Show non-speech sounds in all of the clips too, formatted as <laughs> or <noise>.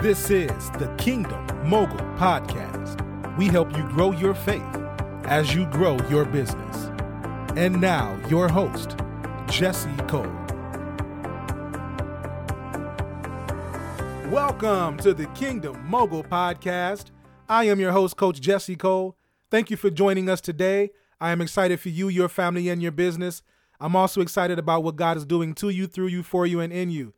This is the Kingdom Mogul Podcast. We help you grow your faith as you grow your business. And now, your host, Jesse Cole. Welcome to the Kingdom Mogul Podcast. I am your host, Coach Jesse Cole. Thank you for joining us today. I am excited for you, your family, and your business. I'm also excited about what God is doing to you, through you, for you, and in you.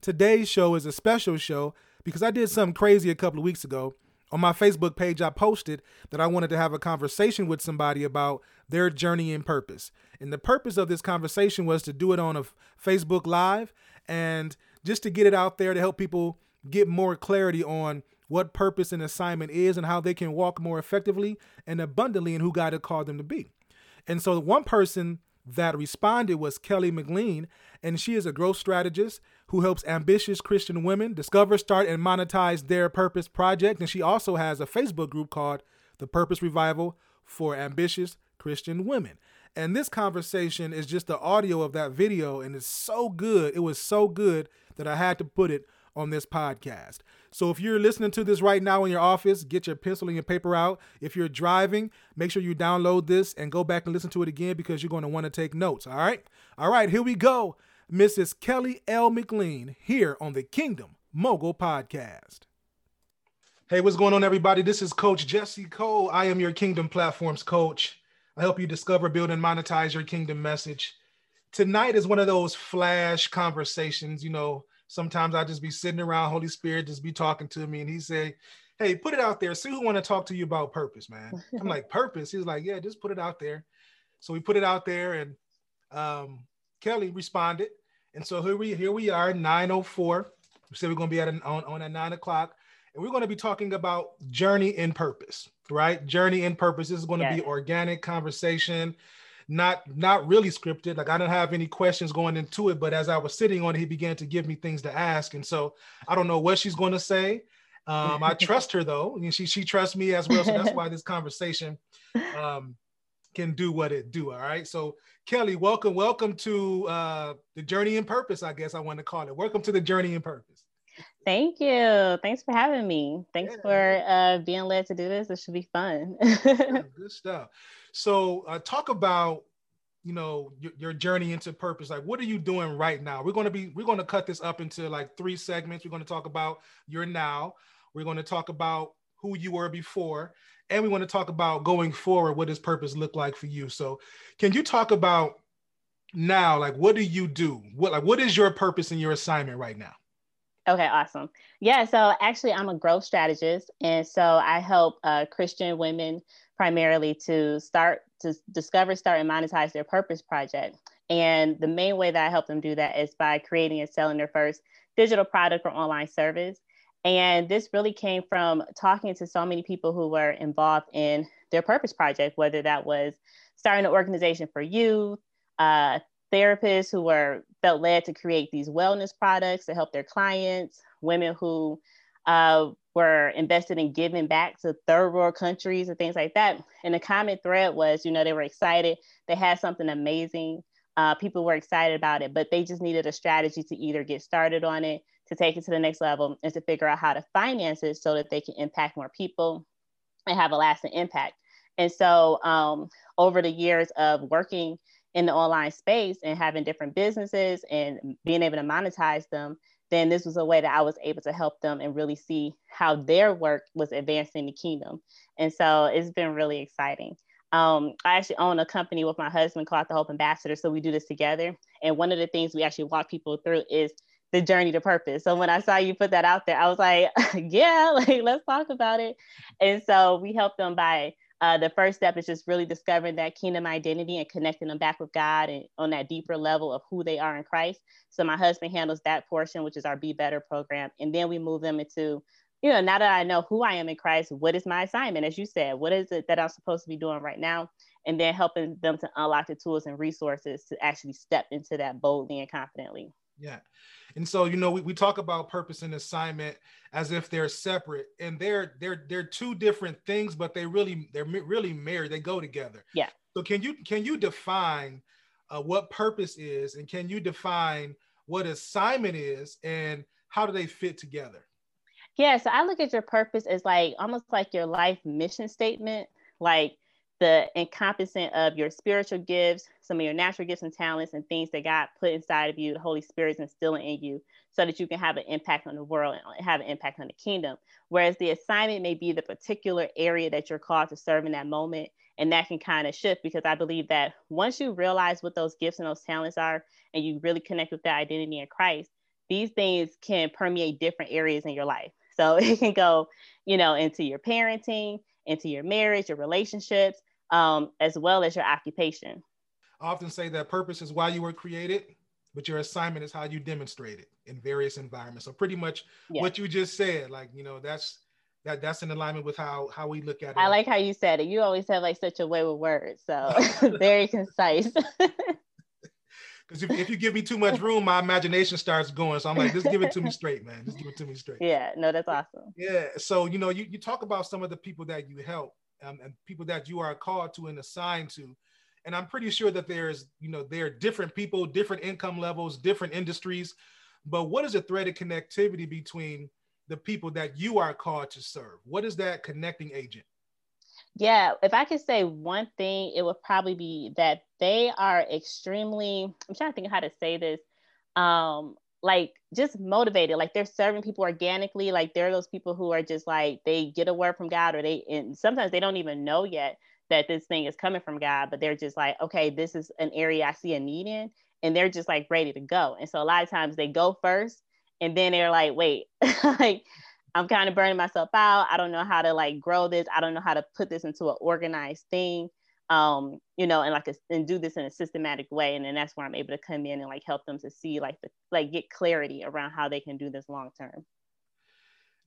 Today's show is a special show because I did something crazy a couple of weeks ago. On my Facebook page, I posted that I wanted to have a conversation with somebody about their journey and purpose. And the purpose of this conversation was to do it on a Facebook Live and just to get it out there to help people get more clarity on what purpose and assignment is and how they can walk more effectively and abundantly in who God had called them to be. And so, the one person that responded was Kelley McLean, and she is a growth strategist who helps ambitious Christian women discover, start, and monetize their purpose project. And she also has a Facebook group called The Purpose Revival for Ambitious Christian Women. And this conversation is just the audio of that video, and it's so good. It was so good that I had to put it on this podcast. So if you're listening to this right now in your office, get your pencil and your paper out. If you're driving, make sure you download this and go back and listen to it again because you're going to want to take notes. All right. All right. Here we go. Mrs. Kelley L. McLean here on the Kingdom Mogul Podcast. Hey, what's going on, everybody? This is Coach Jesse Cole. I am your Kingdom Platforms coach. I help you discover, build, and monetize your Kingdom message. Tonight is one of those flash conversations, you know, sometimes I just be sitting around, Holy Spirit just be talking to me, and he say, "Hey, put it out there. See who want to talk to you about purpose, man." I'm like, <laughs> "Purpose?" He's like, "Yeah, just put it out there." So we put it out there, and um, Kelley responded, and so here we here we are, 9:04. We said we're going to be at an, on on at nine o'clock, and we're going to be talking about journey and purpose, right? Journey and purpose. This is going to yes. be organic conversation not not really scripted. Like I don't have any questions going into it, but as I was sitting on it, he began to give me things to ask, and so I don't know what she's going to say. Um, I <laughs> trust her though, and she she trusts me as well. So that's why this conversation um, can do what it do. All right. So Kelley, welcome, welcome to uh, the journey in purpose. I guess I want to call it. Welcome to the journey in purpose. Thank you. Thanks for having me. Thanks yeah. for uh, being led to do this. It should be fun. <laughs> good stuff. So uh, talk about you know your, your, journey into purpose like what are you doing right now we're going to be we're going to cut this up into like three segments we're going to talk about your now we're going to talk about who you were before and we want to talk about going forward what does purpose look like for you so can you talk about now like what do you do what like what is your purpose and your assignment right now Okay, awesome. Yeah, so actually, I'm a growth strategist. And so I help uh, Christian women primarily to start to discover, start, and monetize their purpose project. And the main way that I help them do that is by creating and selling their first digital product or online service. And this really came from talking to so many people who were involved in their purpose project, whether that was starting an organization for youth, uh, therapists who were felt led to create these wellness products to help their clients, women who uh, were invested in giving back to third world countries and things like that. And the common thread was, you know, they were excited. They had something amazing. Uh, people were excited about it, but they just needed a strategy to either get started on it, to take it to the next level, and to figure out how to finance it so that they can impact more people and have a lasting impact. And so, um, over the years of working in the online space and having different businesses and being able to monetize them, then this was a way that I was able to help them and really see how their work was advancing the kingdom. And so it's been really exciting. Um, I actually own a company with my husband called the Hope Ambassador. So we do this together. And one of the things we actually walk people through is the journey to purpose. So when I saw you put that out there, I was like, <laughs> yeah, <laughs> like let's talk about it. And so we help them by uh, the first step is just really discovering that kingdom identity and connecting them back with God and on that deeper level of who they are in Christ. So my husband handles that portion, which is our Be Better program. And then we move them into, you know, now that I know who I am in Christ, what is my assignment? As you said, what is it that I'm supposed to be doing right now? And then helping them to unlock the tools and resources to actually step into that boldly and confidently. Yeah. And so, you know, we, we talk about purpose and assignment as if they're separate and they're they're they're two different things, but they really they're really married. They go together. Yeah. So can you can you define uh, what purpose is and can you define what assignment is and how do they fit together? Yeah, so I look at your purpose as like almost like your life mission statement, like the encompassing of your spiritual gifts, some of your natural gifts and talents, and things that God put inside of you, the Holy Spirit is instilling in you, so that you can have an impact on the world and have an impact on the kingdom. Whereas the assignment may be the particular area that you're called to serve in that moment, and that can kind of shift because I believe that once you realize what those gifts and those talents are, and you really connect with that identity in Christ, these things can permeate different areas in your life. So <laughs> it can go, you know, into your parenting, into your marriage, your relationships, um, as well as your occupation. I often say that purpose is why you were created, but your assignment is how you demonstrate it in various environments. So pretty much yeah. what you just said, like, you know, that's that that's in alignment with how how we look at it. I like how you said it. You always have like such a way with words. So <laughs> <laughs> very concise. <laughs> Because if, if you give me too much room, my imagination starts going. So I'm like, just give it to me straight, man. Just give it to me straight. Yeah, no, that's awesome. Yeah. So, you know, you, you talk about some of the people that you help um, and people that you are called to and assigned to. And I'm pretty sure that there's, you know, there are different people, different income levels, different industries. But what is the thread of connectivity between the people that you are called to serve? What is that connecting agent? Yeah, if I could say one thing, it would probably be that they are extremely, I'm trying to think how to say this, um, like just motivated, like they're serving people organically. Like they're those people who are just like, they get a word from God or they, and sometimes they don't even know yet that this thing is coming from God, but they're just like, okay, this is an area I see a need in. And they're just like ready to go. And so a lot of times they go first and then they're like, wait, <laughs> like, I'm kind of burning myself out. I don't know how to like grow this. I don't know how to put this into an organized thing. Um, you know, and like a, and do this in a systematic way. And then that's where I'm able to come in and like help them to see like the like get clarity around how they can do this long term.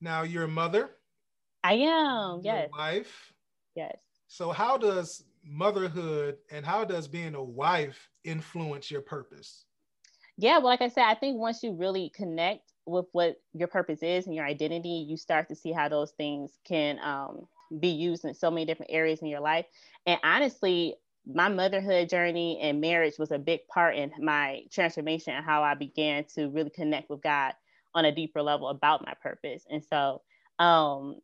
Now you're a mother. I am. Yes. wife. Yes. So how does motherhood and how does being a wife influence your purpose? Yeah, well, like I said, I think once you really connect with what your purpose is and your identity, you start to see how those things can um, be used in so many different areas in your life. And honestly, my motherhood journey and marriage was a big part in my transformation and how I began to really connect with God on a deeper level about my purpose. And so, um,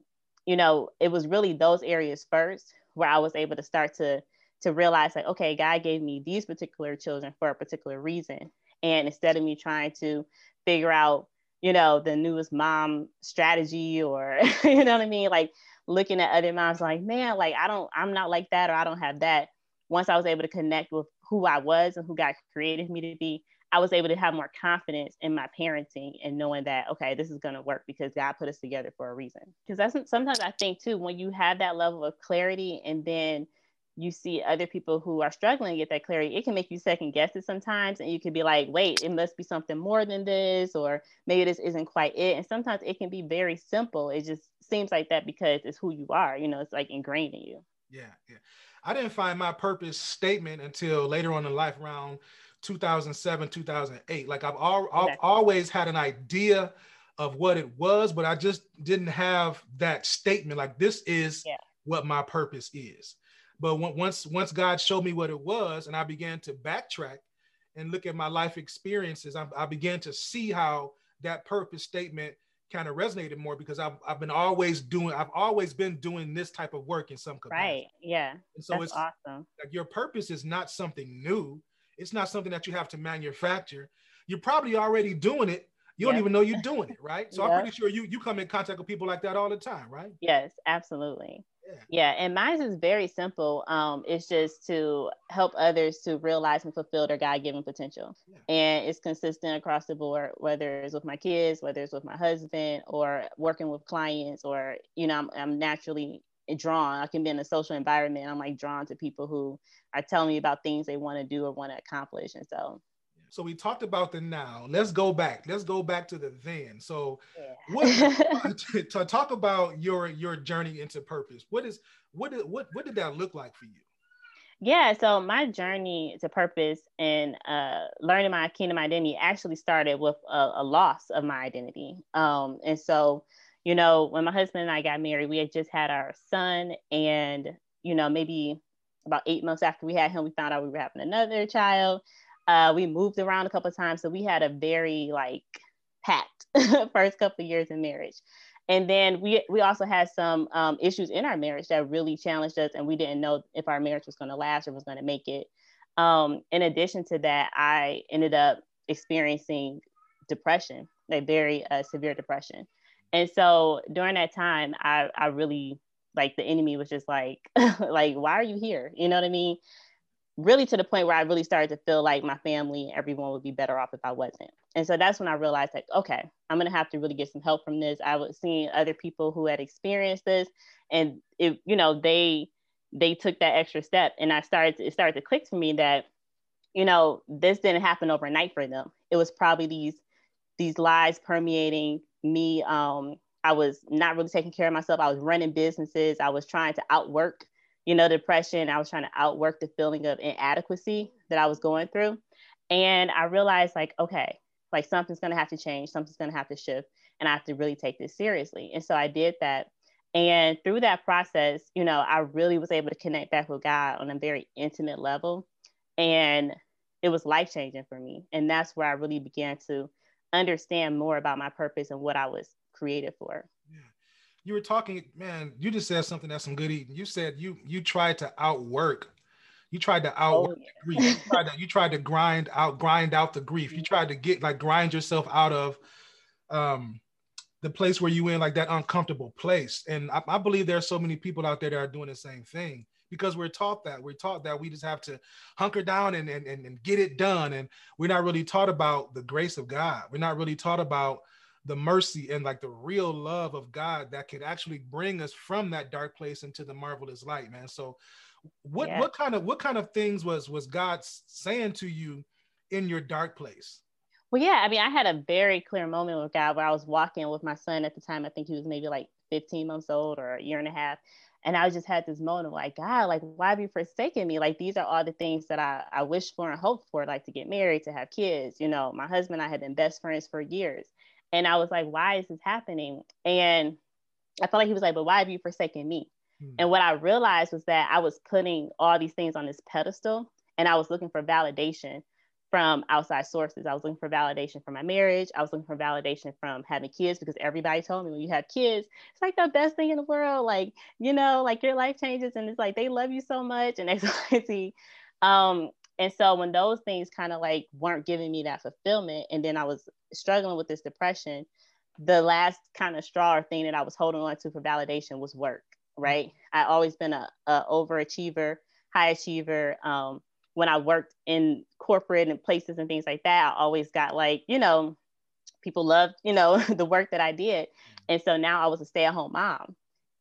you know, it was really those areas first where I was able to start to to realize like, okay, God gave me these particular children for a particular reason. And instead of me trying to figure out you know, the newest mom strategy or, <laughs> you know what I mean? Like looking at other moms like, man, like I don't, I'm not like that or I don't have that. Once I was able to connect with who I was and who God created me to be, I was able to have more confidence in my parenting and knowing that, okay, this is going to work because God put us together for a reason. Because that's sometimes I think too, when you have that level of clarity and then you see other people who are struggling get that clarity, it can make you second guess it sometimes. And you could be like, wait, it must be something more than this, or maybe this isn't quite it. And sometimes it can be very simple. It just seems like that because it's who you are, you know, it's like ingrained in you. Yeah. Yeah. I didn't find my purpose statement until later on in life, around 2007, 2008. Like I've, al- I've always had an idea of what it was, but I just didn't have that statement. Like this is yeah. what my purpose is. But once once God showed me what it was, and I began to backtrack and look at my life experiences, I, I began to see how that purpose statement kind of resonated more because I've, I've been always doing I've always been doing this type of work in some capacity. Right. Yeah. And so That's it's awesome. Like your purpose is not something new. It's not something that you have to manufacture. You're probably already doing it. You don't even know you're doing it, right? So <laughs> yep. I'm pretty sure you you come in contact with people like that all the time, right? Yes, absolutely. Yeah. and mine is very simple. Um, it's just to help others to realize and fulfill their God given potential. Yeah. And it's consistent across the board, whether it's with my kids, whether it's with my husband, or working with clients, or, you know, I'm, I'm naturally drawn. I can be in a social environment. I'm like drawn to people who are telling me about things they want to do or want to accomplish. And so so we talked about the now. Let's go back. Let's go back to the then. So, yeah. what <laughs> to, to, talk about your your journey into purpose? What is what did what what did that look like for you? Yeah, so my journey to purpose and uh, learning my kingdom identity actually started with a, a loss of my identity. Um, and so, you know, when my husband and I got married, we had just had our son, and you know, maybe about eight months after we had him, we found out we were having another child. Uh, we moved around a couple of times, so we had a very like packed <laughs> first couple years in marriage. And then we we also had some um, issues in our marriage that really challenged us, and we didn't know if our marriage was going to last or was going to make it. Um, in addition to that, I ended up experiencing depression, like very uh, severe depression. And so during that time, I I really like the enemy was just like <laughs> like why are you here? You know what I mean? Really to the point where I really started to feel like my family everyone would be better off if I wasn't. And so that's when I realized like, okay, I'm gonna have to really get some help from this. I was seeing other people who had experienced this and it, you know, they they took that extra step and I started to, it started to click for me that, you know, this didn't happen overnight for them. It was probably these these lies permeating me. Um, I was not really taking care of myself. I was running businesses. I was trying to outwork you know, depression. I was trying to outwork the feeling of inadequacy that I was going through. And I realized, like, okay, like something's going to have to change, something's going to have to shift, and I have to really take this seriously. And so I did that. And through that process, you know, I really was able to connect back with God on a very intimate level. And it was life changing for me. And that's where I really began to understand more about my purpose and what I was created for you were talking, man, you just said something that's some good eating. You said you you tried to outwork, you tried to outwork oh, yeah. grief. You tried, to, you tried to grind out, grind out the grief. You tried to get like grind yourself out of um the place where you in like that uncomfortable place. And I, I believe there are so many people out there that are doing the same thing because we're taught that we're taught that we just have to hunker down and, and, and get it done. And we're not really taught about the grace of God. We're not really taught about the mercy and like the real love of God that could actually bring us from that dark place into the marvelous light, man. So what yeah. what kind of what kind of things was was God saying to you in your dark place? Well, yeah, I mean, I had a very clear moment with God where I was walking with my son at the time. I think he was maybe like 15 months old or a year and a half. And I just had this moment of like, God, like, why have you forsaken me? Like, these are all the things that I, I wish for and hoped for, like to get married, to have kids. You know, my husband and I had been best friends for years. And I was like, why is this happening? And I felt like he was like, but why have you forsaken me? Hmm. And what I realized was that I was putting all these things on this pedestal and I was looking for validation from outside sources. I was looking for validation from my marriage. I was looking for validation from having kids because everybody told me when you have kids, it's like the best thing in the world. Like, you know, like your life changes and it's like they love you so much and <laughs> XYZ. Um, and so when those things kind of like weren't giving me that fulfillment, and then I was struggling with this depression, the last kind of straw or thing that I was holding on to for validation was work, right? I always been a, a overachiever, high achiever. Um, when I worked in corporate and places and things like that, I always got like, you know, people loved, you know, <laughs> the work that I did. And so now I was a stay-at-home mom.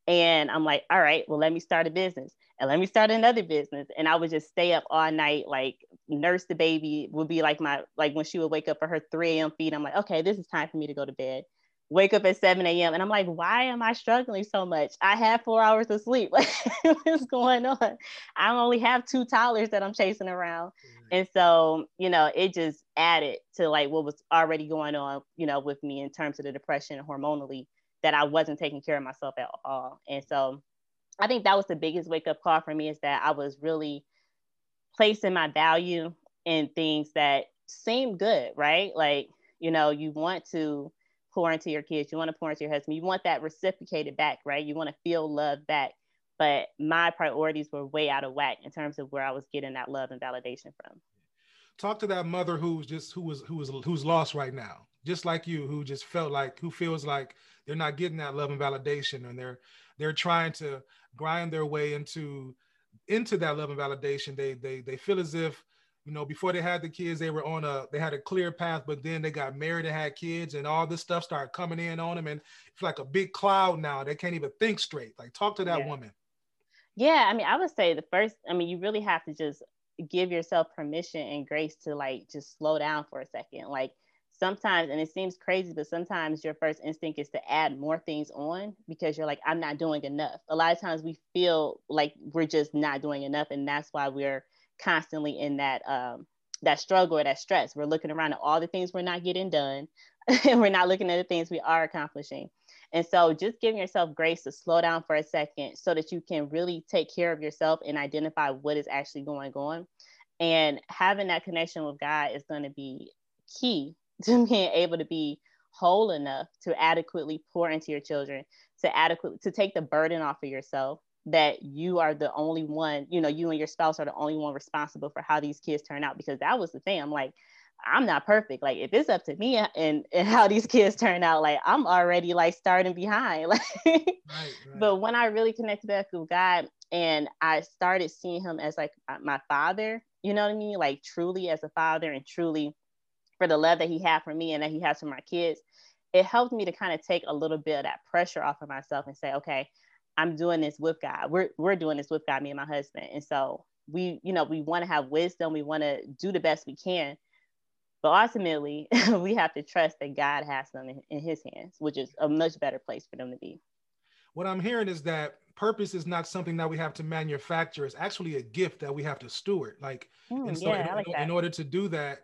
And I'm like, all right, well, let me start a business and let me start another business. And I would just stay up all night, like nurse the baby would be like my, like when she would wake up for her 3 a.m. feed, I'm like, okay, this is time for me to go to bed. Wake up at 7 a.m. And I'm like, why am I struggling so much? I have four hours of sleep. <laughs> What's going on? I only have two toddlers that I'm chasing around. Mm-hmm. And so, you know, it just added to like what was already going on, you know, with me in terms of the depression hormonally that I wasn't taking care of myself at all. And so I think that was the biggest wake up call for me is that I was really placing my value in things that seem good, right? Like, you know, you want to pour into your kids, you want to pour into your husband, you want that reciprocated back, right? You want to feel love back. But my priorities were way out of whack in terms of where I was getting that love and validation from. Talk to that mother who's just who was who was who's lost right now, just like you, who just felt like who feels like they're not getting that love and validation, and they're they're trying to grind their way into into that love and validation. They they they feel as if you know before they had the kids they were on a they had a clear path but then they got married and had kids and all this stuff started coming in on them. And it's like a big cloud now. They can't even think straight. Like talk to that yeah. woman. Yeah i mean i would say the first i mean you really have to just give yourself permission and grace to like just slow down for a second. Like sometimes, and it seems crazy, but sometimes your first instinct is to add more things on because you're like, I'm not doing enough. A lot of times we feel like we're just not doing enough. And that's why we're constantly in that um, that struggle or that stress. We're looking around at all the things we're not getting done, <laughs> and we're not looking at the things we are accomplishing. And so just giving yourself grace to slow down for a second so that you can really take care of yourself and identify what is actually going on. And having that connection with God is going to be key <laughs> to being able to be whole enough to adequately pour into your children, to adequately to take the burden off of yourself that you are the only one, you know, you and your spouse are the only one responsible for how these kids turn out. Because that was the thing. I'm like, I'm not perfect. Like if it's up to me and, and how these kids turn out, like I'm already like starting behind. <laughs> Like right, right. but when I really connected back with God and I started seeing him as like my father, you know what I mean? Like truly as a father and truly for the love that he had for me and that he has for my kids, it helped me to kind of take a little bit of that pressure off of myself and say, okay, I'm doing this with God. We're we're doing this with God, me and my husband. And so we, you know, we want to have wisdom. We want to do the best we can. But ultimately, <laughs> we have to trust that God has them in, in his hands, which is a much better place for them to be. What I'm hearing is that purpose is not something that we have to manufacture. It's actually a gift that we have to steward. Like, mm, and so yeah, in, like in order to do that,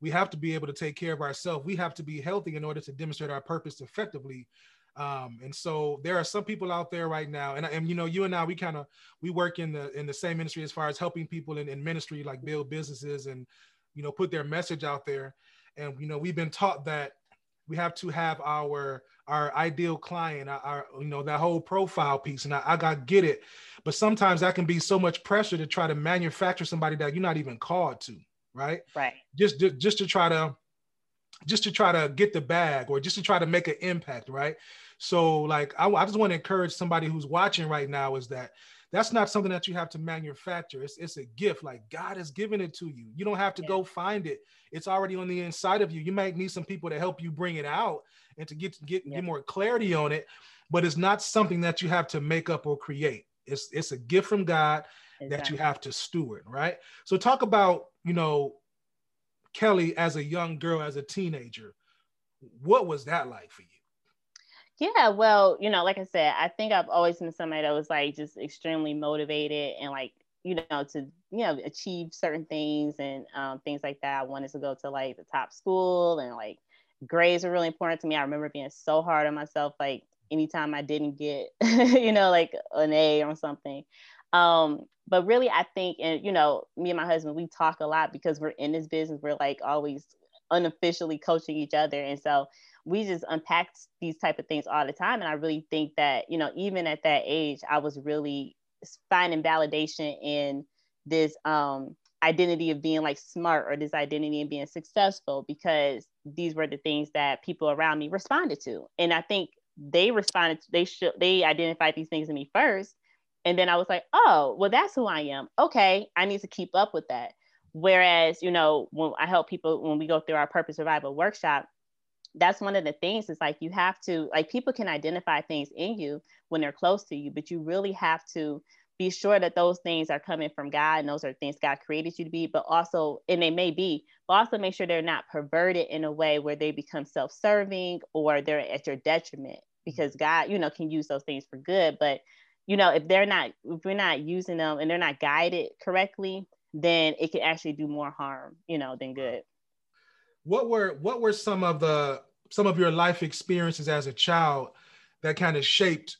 we have to be able to take care of ourselves. We have to be healthy in order to demonstrate our purpose effectively. Um, and so there are some people out there right now, and, and you know, you and I, we kind of we work in the in the same industry as far as helping people in, in ministry, like build businesses and you know put their message out there. And you know, we've been taught that we have to have our our ideal client, our, our you know that whole profile piece, and I, I got get it, but sometimes that can be so much pressure to try to manufacture somebody that you're not even called to, right? Right. Just just to try to just to try to get the bag or just to try to make an impact, right? So like I, I just want to encourage somebody who's watching right now is that that's not something that you have to manufacture. It's, it's a gift. Like God has given it to you. You don't have to yeah. go find it. It's already on the inside of you. You might need some people to help you bring it out and to get get, yeah. get more clarity on it. But it's not something that you have to make up or create. It's it's a gift from God exactly. that you have to steward, right? So talk about, you know, Kelley as a young girl, as a teenager. What was that like for you? Yeah, well, you know, like I said, I think I've always been somebody that was like just extremely motivated and like, you know, to, you know, achieve certain things and um, things like that. I wanted to go to like the top school and like grades were really important to me. I remember being so hard on myself, like anytime I didn't get, <laughs> you know, like an A or something. Um, but really, I think, and you know, me and my husband, we talk a lot because we're in this business. We're like always unofficially coaching each other, and so we just unpack these type of things all the time. And i really think that you know even at that age i was really finding validation in this um, identity of being like smart or this identity of being successful because these were the things that people around me responded to. And i think they responded they should they identified these things in me first and then i was like oh well that's who i am okay i need to keep up with that whereas you know when i help people when we go through our purpose revival workshop that's one of the things is like you have to like people can identify things in you when they're close to you but you really have to be sure that those things are coming from God and those are things God created you to be, but also, and they may be, but also make sure they're not perverted in a way where they become self serving or they're at your detriment because God, you know, can use those things for good. But, you know, if they're not, if we're not using them and they're not guided correctly, then it can actually do more harm, you know, than good. What were what were some of the some of your life experiences as a child that kind of shaped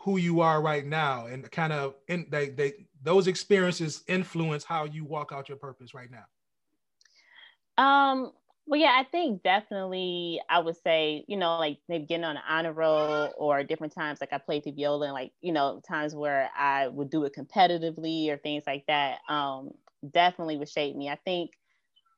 who you are right now and kind of in they, they those experiences influence how you walk out your purpose right now? Um well yeah i think definitely i would say you know like maybe getting on an honor roll or different times like i played the viola and like you know times where i would do it competitively or things like that um definitely would shape me i think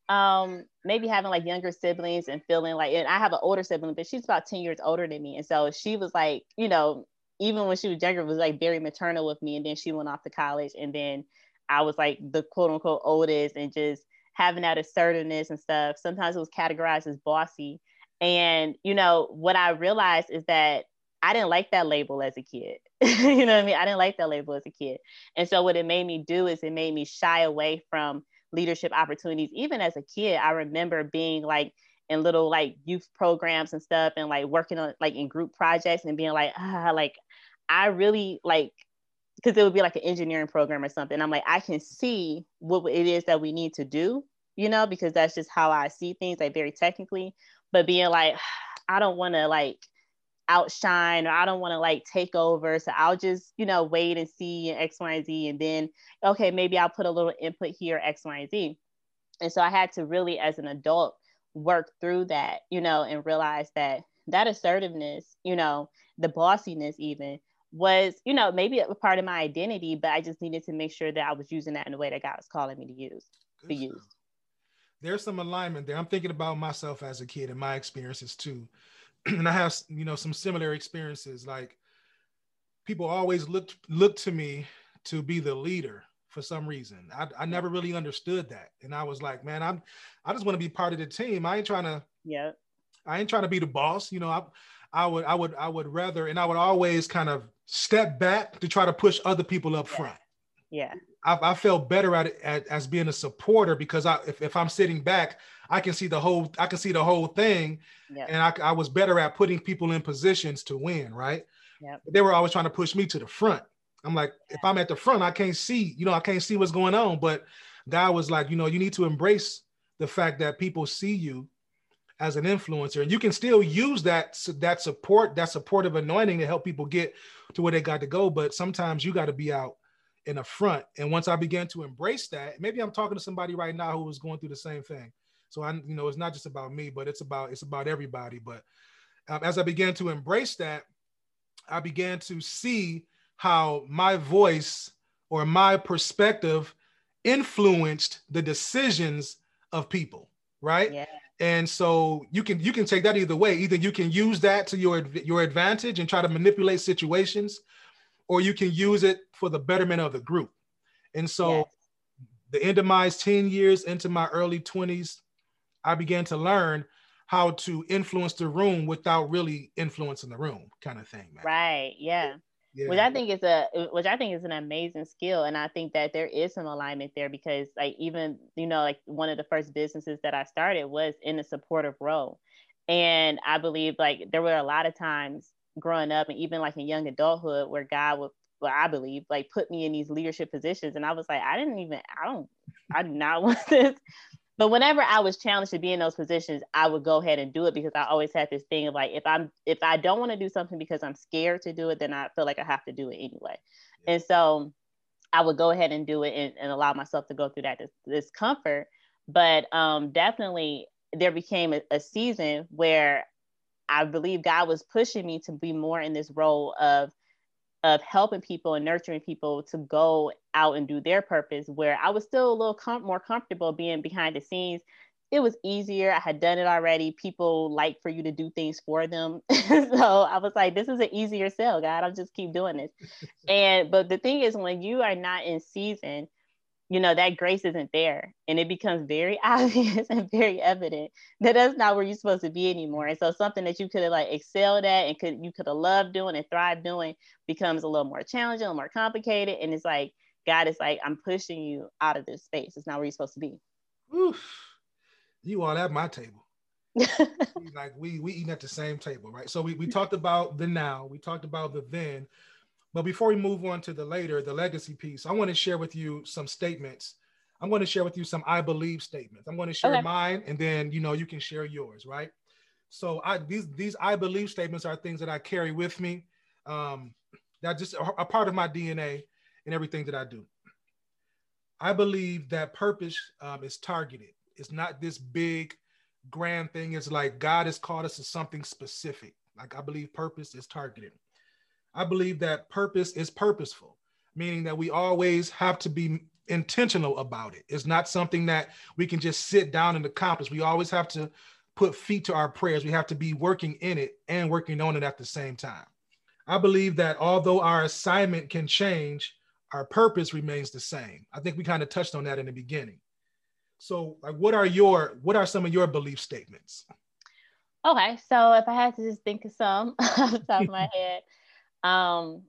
um maybe having like younger siblings and feeling like and I have an older sibling, but she's about 10 years older than me. And so she was like, you know, even when she was younger, was like very maternal with me. And then she went off to college. And then I was like the quote unquote oldest and just having that assertiveness and stuff. Sometimes it was categorized as bossy. And, you know, what I realized is that I didn't like that label as a kid. <laughs> you know what I mean? I didn't like that label as a kid. And so what it made me do is it made me shy away from leadership opportunities. Even as a kid, I remember being like in little like youth programs and stuff and like working on like in group projects and being like, ah, like I really like because it would be like an engineering program or something. I'm like, I can see what it is that we need to do, you know, because that's just how I see things, like very technically. But being like, <sighs> I don't want to like outshine or I don't want to like take over. So I'll just, you know, wait and see X, Y, and Z. And then, okay, maybe I'll put a little input here, X, Y, and Z. And so I had to really, as an adult, work through that, you know, and realize that that assertiveness, you know, the bossiness even was, you know, maybe a part of my identity, but I just needed to make sure that I was using that in the way that God was calling me to use, Good to stuff. use. There's some alignment there. I'm thinking about myself as a kid and my experiences too. <clears throat> and I have, you know, some similar experiences. Like people always looked looked to me to be the leader for some reason. I, I never really understood that. And I was like, man, I'm I just want to be part of the team. I ain't trying to yeah. I ain't trying to be the boss. You know, I I would I would I would rather and I would always kind of step back to try to push other people up front. Yeah. I, I felt better at it at, as being a supporter because I if, if I'm sitting back, I can see the whole I can see the whole thing. Yeah. And I, I was better at putting people in positions to win, right? Yep. They were always trying to push me to the front. I'm like, if I'm at the front, I can't see, you know, I can't see what's going on. But God was like, you know, you need to embrace the fact that people see you as an influencer, and you can still use that that support, that supportive anointing to help people get to where they got to go. But sometimes you got to be out in the front. And once I began to embrace that, maybe I'm talking to somebody right now who was going through the same thing. So I, you know, it's not just about me, but it's about it's about everybody. But um, as I began to embrace that, I began to see how my voice or my perspective influenced the decisions of people right yeah. And so you can you can take that either way either you can use that to your your advantage and try to manipulate situations or you can use it for the betterment of the group and so yes. the end of my 10 years into my early 20s i began to learn how to influence the room without really influencing the room kind of thing man. right yeah yeah. which I think is a which I think is an amazing skill. And I think that there is some alignment there because like even, you know, like one of the first businesses that I started was in a supportive role. And I believe like there were a lot of times growing up and even like in young adulthood where God would well, I believe like put me in these leadership positions. And I was like, I didn't even, I don't, I do not <laughs> want this. But whenever I was challenged to be in those positions, I would go ahead and do it because I always had this thing of like, if I'm if I don't want to do something because I'm scared to do it, then I feel like I have to do it anyway. Yeah. And so I would go ahead and do it and, and allow myself to go through that discomfort. But um, definitely there became a, a season where I believe God was pushing me to be more in this role of of helping people and nurturing people to go out and do their purpose where i was still a little com- more comfortable being behind the scenes. It was easier. I had done it already. People like for you to do things for them. <laughs> So i was like this is an easier sell god. I'll just keep doing this. <laughs> And but the thing is when you are not in season you know that grace isn't there and it becomes very <laughs> obvious and very evident that that's not where you're supposed to be anymore. And so something that you could have like excelled at and could you could have loved doing and thrived doing becomes a little more challenging a little more complicated and it's like god is like i'm pushing you out of this space. It's not where you're supposed to be. Oof. you all at my table. <laughs> Like we we eating at the same table right? So we, we talked about the now. We talked about the then but before we move on to the later, the legacy piece, I want to share with you some statements. I'm going to share with you some I believe statements. I'm going to share okay. mine, and then you know you can share yours, right? So I these these I believe statements are things that I carry with me. Um, that just a, a part of my DNA and everything that I do. I believe that purpose um, is targeted. It's not this big, grand thing. It's like God has called us to something specific. Like I believe purpose is targeted. I believe that purpose is purposeful, meaning that we always have to be intentional about it. It's not something that we can just sit down and accomplish. We always have to put feet to our prayers. We have to be working in it and working on it at the same time. I believe that although our assignment can change, our purpose remains the same. I think we kind of touched on that in the beginning. So, like, what are your what are some of your belief statements? Okay, so if I had to just think of some <laughs> off the top of my <laughs> head, um,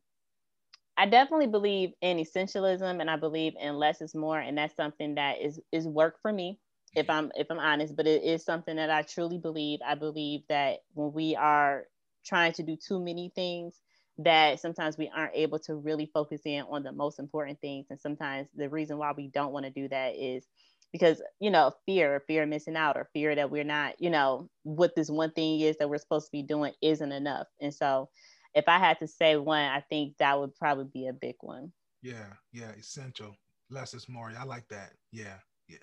I definitely believe in essentialism and I believe in less is more. And that's something that is is work for me, if I'm if I'm honest, but it is something that I truly believe. I believe that when we are trying to do too many things, that sometimes we aren't able to really focus in on the most important things. And sometimes the reason why we don't want to do that is because you know fear fear of missing out or fear that we're not you know what this one thing is that we're supposed to be doing isn't enough and so if I had to say one, I think that would probably be a big one. Yeah, yeah, essential. Less is more. I like that. Yeah, yeah.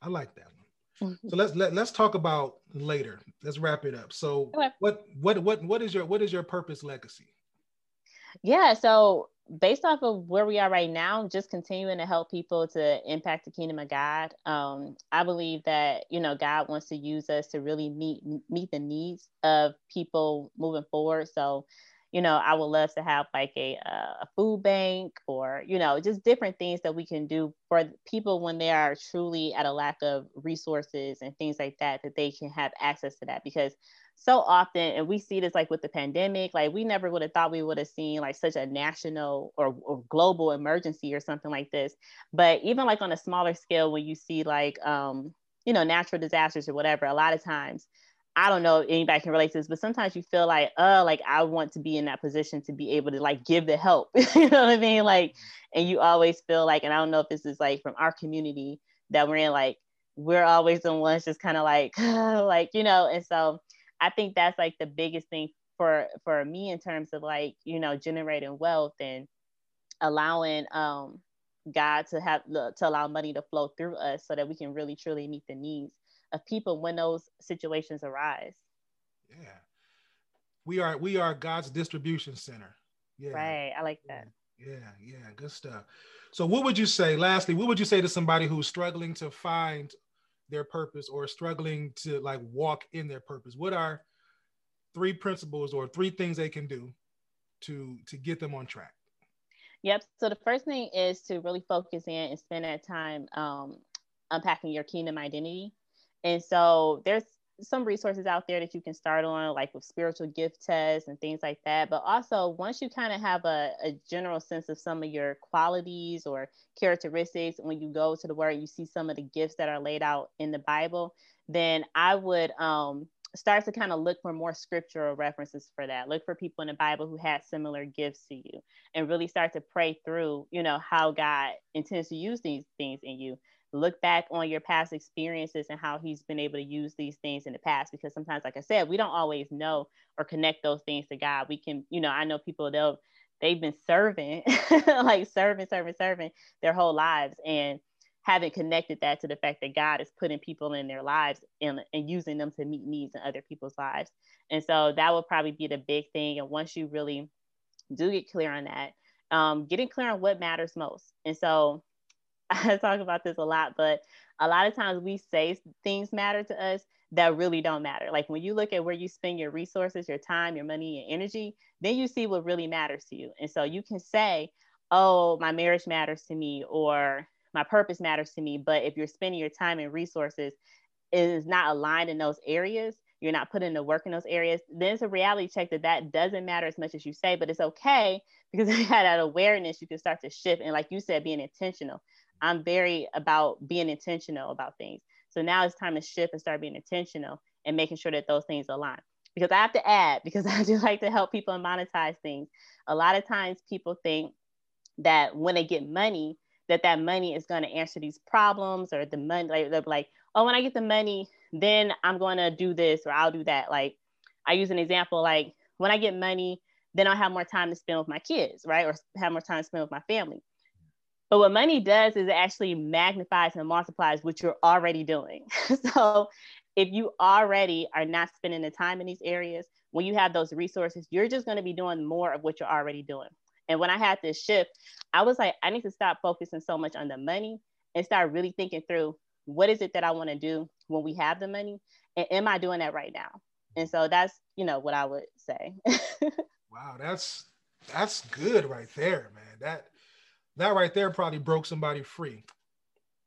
I like that one. So mm-hmm. let's let, let's talk about later. Let's wrap it up. So okay. what what what what is your what is your purpose legacy? Yeah, so based off of where we are right now, just continuing to help people to impact the kingdom of God. Um, I believe that you know God wants to use us to really meet meet the needs of people moving forward. So, you know, I would love to have like a a food bank or you know just different things that we can do for people when they are truly at a lack of resources and things like that that they can have access to that because so often and we see this like with the pandemic like we never would have thought we would have seen like such a national or, or, global emergency or something like this. But even like on a smaller scale when you see like um you know natural disasters or whatever a lot of times i don't know anybody can relate to this but sometimes you feel like oh like i want to be in that position to be able to like give the help. <laughs> You know what i mean? Like and you always feel like and i don't know if this is like from our community that we're in like we're always the ones just kind of like <sighs> like you know and so I think that's like the biggest thing for for me in terms of like you know generating wealth and allowing um God to have to allow money to flow through us so that we can really truly meet the needs of people when those situations arise. Yeah. We are we are God's distribution center. Yeah. Right. I like that. Yeah, yeah, good stuff. So what would you say lastly, what would you say to somebody who's struggling to find their purpose or struggling to like walk in their purpose? What are three principles or three things they can do to to get them on track? Yep. So the first thing is to really focus in and spend that time um, unpacking your kingdom identity. And so there's some resources out there that you can start on, like with spiritual gift tests and things like that. But also, once you kind of have a, a, general sense of some of your qualities or characteristics, when you go to the word, you see some of the gifts that are laid out in the Bible, then I would um, start to kind of look for more scriptural references for that. Look for people in the Bible who had similar gifts to you and really start to pray through, you know, how God intends to use these things in you look back on your past experiences and how he's been able to use these things in the past because sometimes like i said we don't always know or connect those things to god. We can you know i know people they'll they've been serving <laughs> like serving serving serving their whole lives and haven't connected that to the fact that god is putting people in their lives and, and using them to meet needs in other people's lives. And so that would probably be the big thing. And once you really do get clear on that um, getting clear on what matters most. And so <laughs> I talk about this a lot, but a lot of times we say things matter to us that really don't matter. Like when you look at where you spend your resources, your time, your money, and energy, then you see what really matters to you. And so you can say, oh, my marriage matters to me, or my purpose matters to me. But if you're spending your time and resources is not aligned in those areas, you're not putting the work in those areas, then it's a reality check that that doesn't matter as much as you say, but it's okay because <laughs> if you had that awareness, you can start to shift. And like you said, being intentional. I'm very about being intentional about things. So now it's time to shift and start being intentional and making sure that those things align. Because I have to add, <laughs> because I do like to help people monetize things. A lot of times people think that when they get money, that that money is going to answer these problems or the money, like, they're like, oh, when I get the money, then I'm going to do this or I'll do that. Like I use an example, like when I get money, then I'll have more time to spend with my kids, right? Or have more time to spend with my family. But what money does is it actually magnifies and multiplies what you're already doing. <laughs> so if you already are not spending the time in these areas, when you have those resources, you're just going to be doing more of what you're already doing. And when I had this shift, I was like, I need to stop focusing so much on the money and start really thinking through what is it that I want to do when we have the money? And am I doing that right now? And so that's, you know, what I would say. <laughs> wow, that's that's good right there, man. That that right there probably broke somebody free.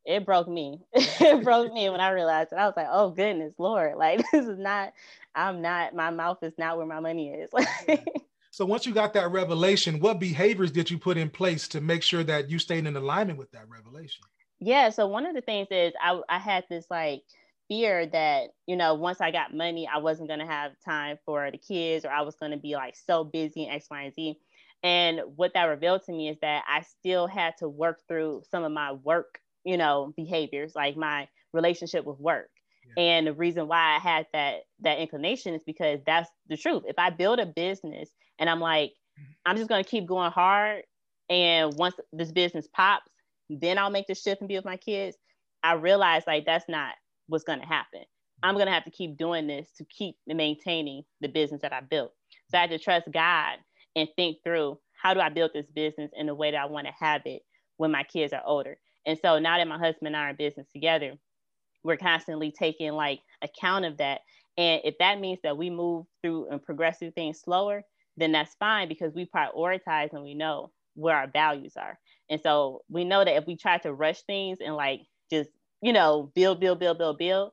It broke me. <laughs> it broke me when I realized it. I was like, oh goodness, Lord, like <laughs> this is not, I'm not, my mouth is not where my money is. <laughs> so once you got that revelation, what behaviors did you put in place to make sure that you stayed in alignment with that revelation? Yeah. So one of the things is I, I had this like fear that, you know, once I got money, I wasn't going to have time for the kids or I was going to be like so busy in X, Y, and Z. And what that revealed to me is that I still had to work through some of my work, you know, behaviors, like my relationship with work. Yeah. And the reason why I had that that inclination is because that's the truth. If I build a business and I'm like, mm-hmm. I'm just gonna keep going hard, and once this business pops, then I'll make the shift and be with my kids. I realized like that's not what's going to happen. I'm going to have to keep doing this to keep maintaining the business that I built. So I had to trust God and think through how do I build this business in the way that I want to have it when my kids are older. And so now that my husband and I are in business together, we're constantly taking like account of that. And if that means that we move through and progress through things slower, then that's fine because we prioritize and we know where our values are. And so we know that if we try to rush things and like just, you know, build, build, build, build, build,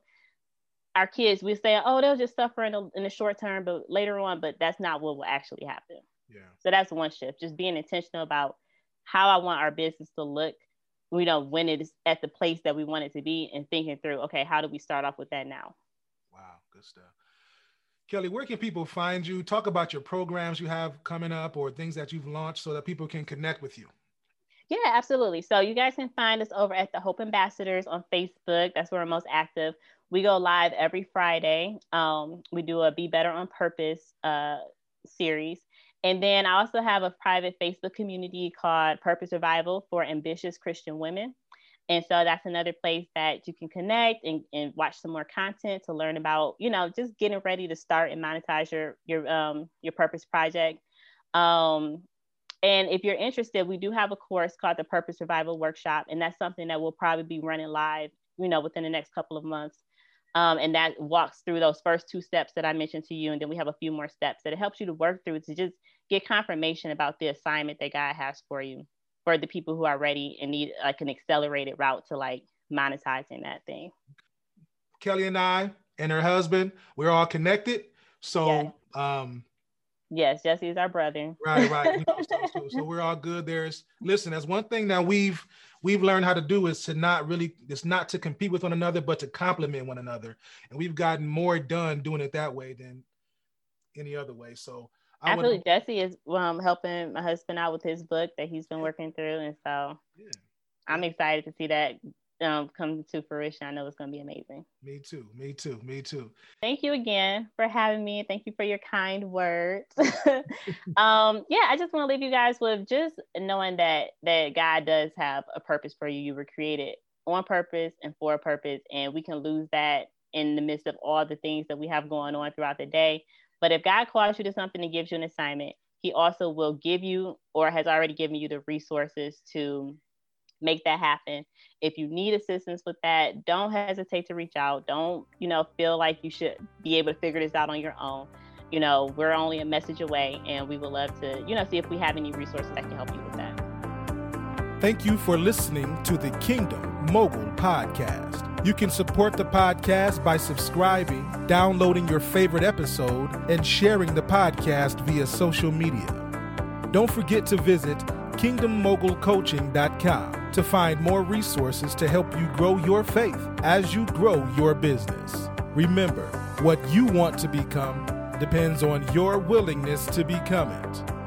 our kids, we say, oh, they'll just suffer in, the in the short term, but later on, but that's not what will actually happen. Yeah. So that's one shift, just being intentional about how I want our business to look, you know, when it is at the place that we want it to be and thinking through, okay, how do we start off with that now? Wow, good stuff. Kelley, where can people find you? Talk about your programs you have coming up or things that you've launched so that people can connect with you. Yeah, absolutely. So you guys can find us over at the Hope Ambassadors on Facebook. That's where we're most active. We go live every Friday. Um, we do a Be Better on Purpose uh, series. And then I also have a private Facebook community called Purpose Revival for Ambitious Christian Women. And so that's another place that you can connect and, and watch some more content to learn about, you know, just getting ready to start and monetize your your um your purpose project. Um, and if you're interested, we do have a course called the Purpose Revival Workshop, and that's something that will probably be running live, you know, within the next couple of months. Um, and that walks through those first two steps that I mentioned to you, and then we have a few more steps that it helps you to work through to just get confirmation about the assignment that God has for you for the people who are ready and need like an accelerated route to like monetizing that thing. Kelley and I and her husband, we're all connected. So yes. um Yes, Jesse is our brother. Right, right. <laughs> so, so, so, we're all good. There's listen, that's one thing that we've we've learned how to do is to not really it's not to compete with one another, but to complement one another. And we've gotten more done doing it that way than any other way. So I Absolutely. Would... Jesse is um, helping my husband out with his book that he's been working through. And so yeah. I'm excited to see that um, come to fruition. I know it's going to be amazing. Me too. Me too. Me too. Thank you again for having me. Thank you for your kind words. <laughs> <laughs> um, yeah, I just want to leave you guys with just knowing that that God does have a purpose for you. You were created on purpose and for a purpose, and we can lose that in the midst of all the things that we have going on throughout the day. But if God calls you to something and gives you an assignment, He also will give you or has already given you the resources to make that happen. If you need assistance with that, don't hesitate to reach out. Don't, you know, feel like you should be able to figure this out on your own. You know, we're only a message away and we would love to, you know, see if we have any resources that can help you with that. Thank you for listening to the Kingdom Mogul Podcast. You can support the podcast by subscribing, downloading your favorite episode, and sharing the podcast via social media. Don't forget to visit kingdommogulcoaching.com to find more resources to help you grow your faith as you grow your business. Remember, what you want to become depends on your willingness to become it.